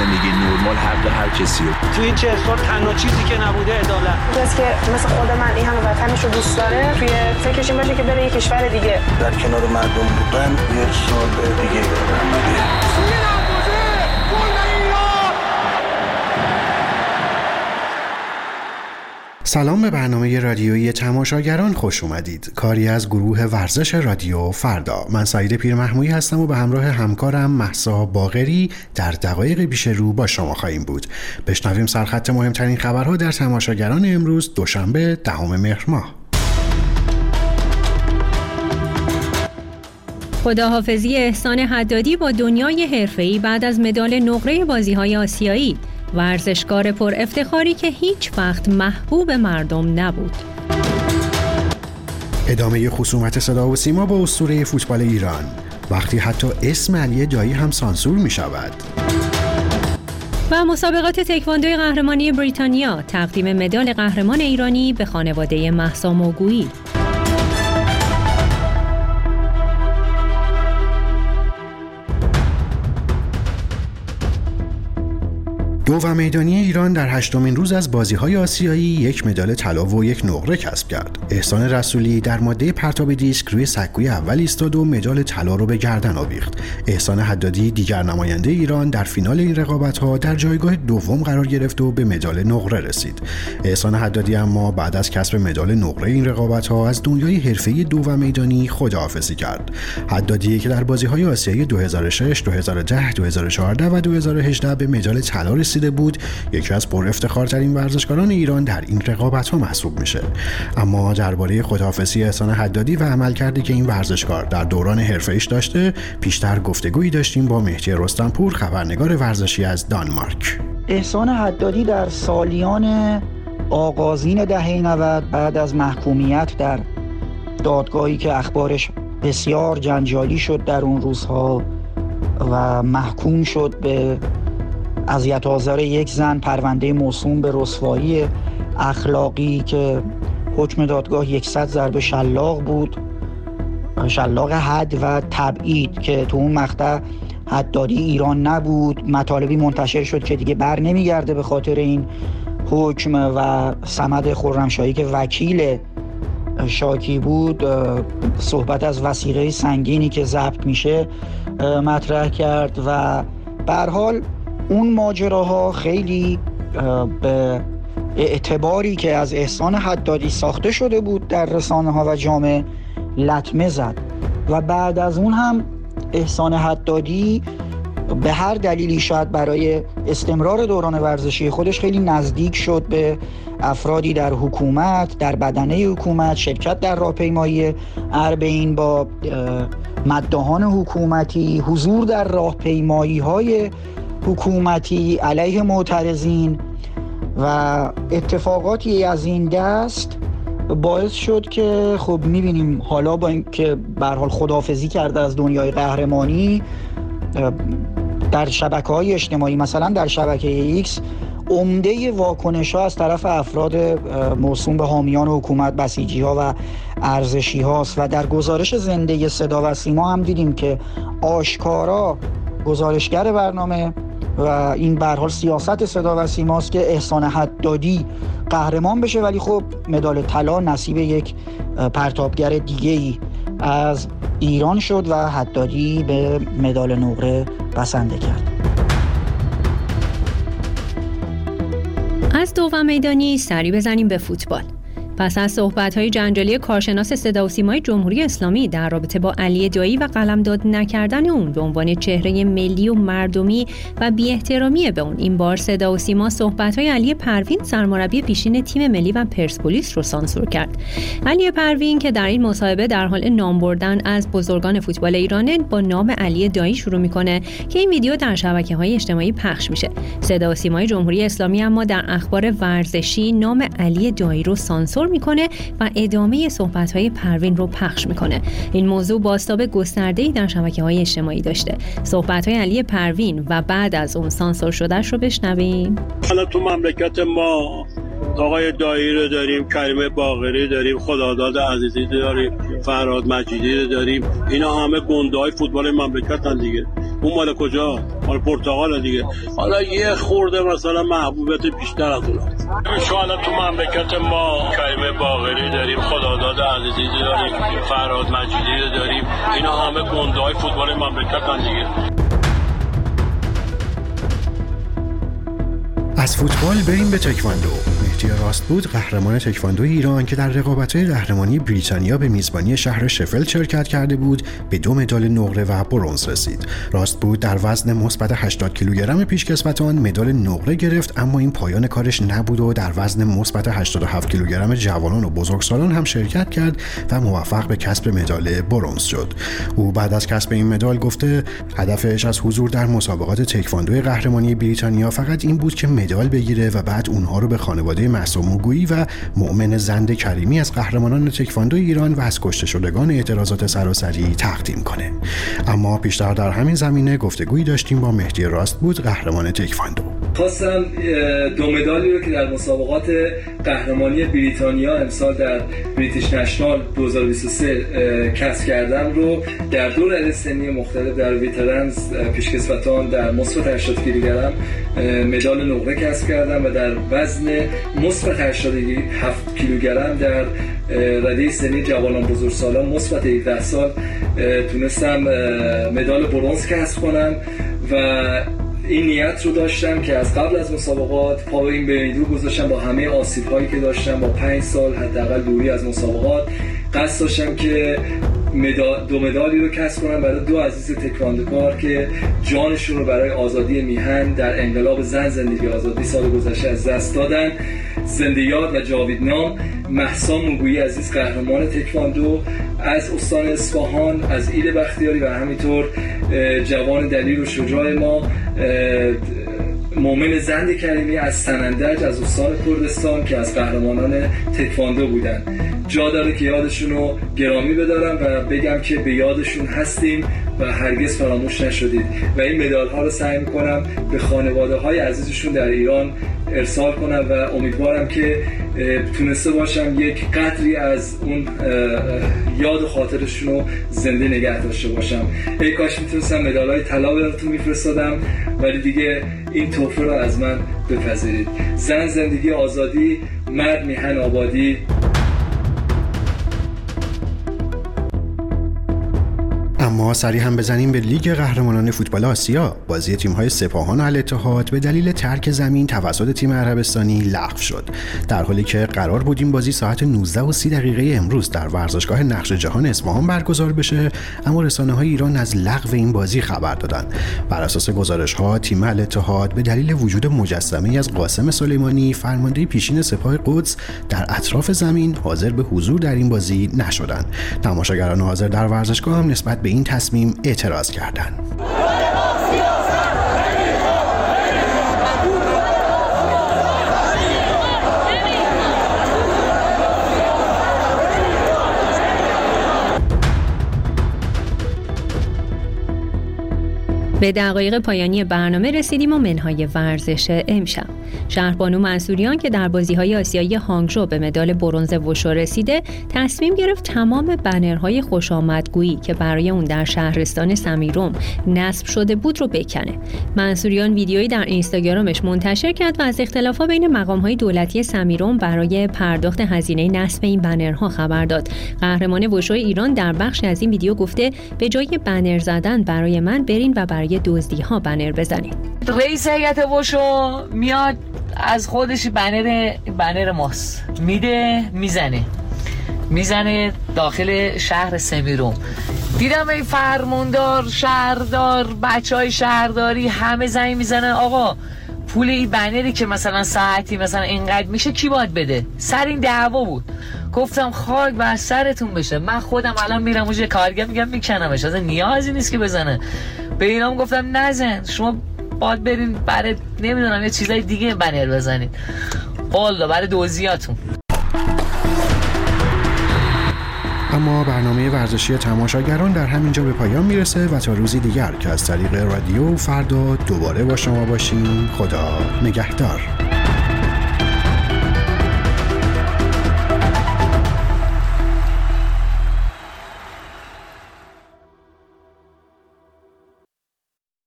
زندگی نرمال حق هر کسی رو. توی این چه سال تنها چیزی که نبوده عدالت. کسی که مثل خود من این همه وطنش رو دوست داره توی فکرش این باشه که بره یه کشور دیگه. در کنار مردم بودن یه سال دیگه. سلام به برنامه رادیویی تماشاگران خوش اومدید. کاری از گروه ورزش رادیو فردا. من سعید پیر محمویی هستم و به همراه همکارم محسا باغری در دقایق پیش رو با شما خواهیم بود. بشنویم سرخط مهمترین خبرها در تماشاگران امروز دوشنبه دهم مهر ماه. خداحافظی احسان حدادی با دنیای حرفه‌ای بعد از مدال نقره بازی‌های آسیایی. ورزشکار پر افتخاری که هیچ وقت محبوب مردم نبود. ادامه خصومت صدا و سیما با اسطوره فوتبال ایران وقتی حتی اسم علی دایی هم سانسور می شود. و مسابقات تکواندوی قهرمانی بریتانیا تقدیم مدال قهرمان ایرانی به خانواده محسا موگویی دو و میدانی ایران در هشتمین روز از بازی های آسیایی یک مدال طلا و یک نقره کسب کرد. احسان رسولی در ماده پرتاب دیسک روی سکوی اول ایستاد و مدال طلا رو به گردن آویخت. احسان حدادی دیگر نماینده ایران در فینال این رقابت ها در جایگاه دوم قرار گرفت و به مدال نقره رسید. احسان حدادی اما بعد از کسب مدال نقره این رقابت ها از دنیای حرفه دو و میدانی خداحافظی کرد. حدادی که در بازی های آسیایی 2006، 2010، 2014 و 2018 به مدال طلا رسید بود یکی از پر افتخارترین ورزشکاران ایران در این رقابت ها محسوب میشه. اما درباره خداحافظی احسان حدادی و عمل کردی که این ورزشکار در دوران حرفه ایش داشته پیشتر گفتگویی داشتیم با مهدی رستمپور خبرنگار ورزشی از دانمارک. احسان حدادی در سالیان آغازین دهه 90 بعد از محکومیت در دادگاهی که اخبارش بسیار جنجالی شد در اون روزها و محکوم شد به اذیت آزار یک زن پرونده موسوم به رسوایی اخلاقی که حکم دادگاه 100 ضربه شلاق بود شلاق حد و تبعید که تو اون مقطع حدادی ایران نبود. مطالبی منتشر شد که دیگه بر نمیگرده به خاطر این حکم و سمد خرمشاهی که وکیل شاکی بود. صحبت از وسیقه سنگینی که ضبط میشه مطرح کرد و به حال اون ماجراها خیلی به اعتباری که از احسان حدادی ساخته شده بود در رسانه ها و جامعه لطمه زد. و بعد از اون هم احسان حدادی به هر دلیلی شاید برای استمرار دوران ورزشی خودش خیلی نزدیک شد به افرادی در حکومت در بدنه حکومت شرکت در راهپیمایی اربعین با مدهان حکومتی حضور در راهپیمایی های حکومتی علیه معترضین و اتفاقاتی از این دست باعث شد که خب می‌بینیم حالا با اینکه به حال خدافظی کرده از دنیای قهرمانی در شبکه های اجتماعی مثلا در شبکه ایکس عمده واکنش ها از طرف افراد موسوم به حامیان حکومت بسیجی ها و ارزشی هاست و در گزارش زنده صدا و سیما هم دیدیم که آشکارا گزارشگر برنامه و این به حال سیاست صدا و سیماست که احسان حدادی قهرمان بشه. ولی خب مدال طلا نصیب یک پرتابگر دیگه ای از ایران شد و حدادی به مدال نقره بسنده کرد. از دو میدانی سری بزنیم به فوتبال. پس از های جنجالی کارشناس صدا و سیمای جمهوری اسلامی در رابطه با علی دایی و قلمداد نکردن اون به عنوان چهره ملی و مردمی و بی احترامی به اون این بار صدا و سیما های علی پروین سرمربی پیشین تیم ملی و پرسپولیس رو سانسور کرد. علی پروین که در این مصاحبه در حال نام بردن از بزرگان فوتبال ایرانه با نام علی دایی شروع می‌کنه که این ویدیو در شبکه های اجتماعی پخش میشه. صدا و سیمای جمهوری اسلامی اما در اخبار ورزشی نام علی دایی رو سانسور می‌کنه و ادامه صحبت های پروین رو پخش می‌کنه. این موضوع بازتاب گسترده در شبکه های اجتماعی داشته. صحبت های علی پروین و بعد از اون سانسور شدهش رو بشنویم. حالا تو مملکت ما آقای دایی رو داریم کریم باغری داریم خداداد عزیزی داریم فراد مجیدی داریم. اینا همه گنده های فوتبال مملکت دیگه. اون مال کجا؟ مال پرتغال دیگه. حالا یه خورده مثلا محبوبیت بیشتر از اون حالا تو مملکت ما کریم باقری داریم خداداد عزیزی داریم فراد مجیدی داریم. اینا همه گنده های فوتبال مملکت دیگه. از فوتبال بریم به تکواندو. راست بود قهرمان تکواندو ایران که در رقابت‌های قهرمانی بریتانیا به میزبانی شهر شفل شرکت کرده بود به دو مدال نقره و برنز رسید. راست بود در وزن مثبت 80 کیلوگرم پیشکسوتان مدال نقره گرفت اما این پایان کارش نبود و در وزن مثبت 87 کیلوگرم جوانان و بزرگسالان هم شرکت کرد و موفق به کسب مدال برنز شد. او بعد از کسب این مدال گفته هدفش از حضور در مسابقات تکواندو قهرمانی بریتانیا فقط این بود که مدال بگیره و بعد اونها رو به خانواده معصوم و مؤمن زند کریمی از قهرمانان تکواندو ایران و از کشته شدگان اعتراضات سراسری تقدیم کنه. اما پیشتر در همین زمینه گفتگویی داشتیم با مهدی راست بود قهرمان تکواندو. خواستم دو مدالی رو که در مسابقات قهرمانی بریتانیا امسال در بریتیش نشنال 2023 کسب کردم رو در دو رده سنی مختلف در ویترنز پیشکسوتان در مثبت 80 کیلوگرم مدال نقره کسب کردم و در وزن مثبت 87 کیلوگرم در رده سنی جوانان بزرگسالان مثبت 17 سال تونستم مدال برنز کسب کنم و این نیت رو داشتم که از قبل از مسابقات پا به این بریدو گذاشتم با همه آسیب هایی که داشتم با پنج سال حداقل دوری از مسابقات. قصد داشتم که دو مدالی رو کسب کنم برای دو عزیز تکواندوکار که جانشون رو برای آزادی میهن در انقلاب زن زندگی آزادی سال گذشته از دست دادن. زنده یاد و جاویدنام محسا موگویی عزیز قهرمان تکواندو از استان اصفهان از ایل بختیاری و همینطور جوان دلیل و شجاع ما. مؤمن زند کریمی از سنندج از استان کردستان که از قهرمانان تکواندو بودن. جا داره که یادشون رو گرامی بدارم و بگم که به یادشون هستیم و هرگز فراموش نشدید. و این مدال ها رو سعی می‌کنم به خانواده های عزیزشون در ایران ارسال کنم و امیدوارم که تونسته باشم یک قدری از اون یاد و خاطرشون رو زنده نگه داشته باشم. ای کاش می‌تونستم مدال های طلا براتون میفرستادم ولی دیگه این توفه رو از من بپذیرید. زن زندگی آزادی مرد میهن آبادی. سری هم بزنیم به لیگ قهرمانان فوتبال آسیا. بازی تیم‌های سپاهان و الاتحاد به دلیل ترک زمین توسط تیم عربستانی لغو شد. در حالی که قرار بود این بازی ساعت 19 و 30 دقیقه امروز در ورزشگاه نقش جهان اصفهان برگزار بشه اما رسانه های ایران از لغو این بازی خبر دادن بر اساس گزارش ها تیم الاتحاد به دلیل وجود مجسمه از قاسم سلیمانی فرمانده پیشین سپاه قدس در اطراف زمین حاضر به حضور در این بازی نشدند. تماشاگران حاضر در ورزشگاه هم نسبت به این تصمیم اعتراض کردند. به دقایق پایانی برنامه رسیدیم و منهای ورزش امشب شهربانو منصوریان که در بازی های آسیایی هانگژو به مدال برنز وشو رسیده تصمیم گرفت تمام بنرهای خوش آمدگویی که برای اون در شهرستان سمیروم نصب شده بود رو بکنه. منصوریان ویدیویی در اینستاگرامش منتشر کرد و از اختلافات بین مقام های دولتی سمیروم برای پرداخت هزینه نصب این بنرها خبر داد. قهرمان وشو ایران در بخش از این ویدیو گفته به جای بنر زدن برای من برین و برای دزدی ها بنر بزنید. رئیس هیئت وشو میاد از خودش بنر بنر ماست. میده می‌زنه. می‌زنه داخل شهر سمیروم دیدم این فرموندار شهردار بچه های شهرداری همه زنگ می‌زنن. آقا پول این بنری که مثلا ساعتی مثلا اینقدر میشه کی باید بده؟ سر این دعوا بود. گفتم خاک بر سرتون بشه. من خودم الان میرم اونجا کارگر میگم میکنمش. اصلا نیازی نیست که بزنه. به اینام گفتم نزن. شما باید برین برای نمی‌دونم یه چیزای دیگه بنر بزنید. قول برای دوزیاتون. اما برنامه ورزشی تماشاگران در همینجا به پایان می‌رسه و تا روزی دیگر که از طریق رادیو فردا دوباره با شما باشیم خدا نگهدار.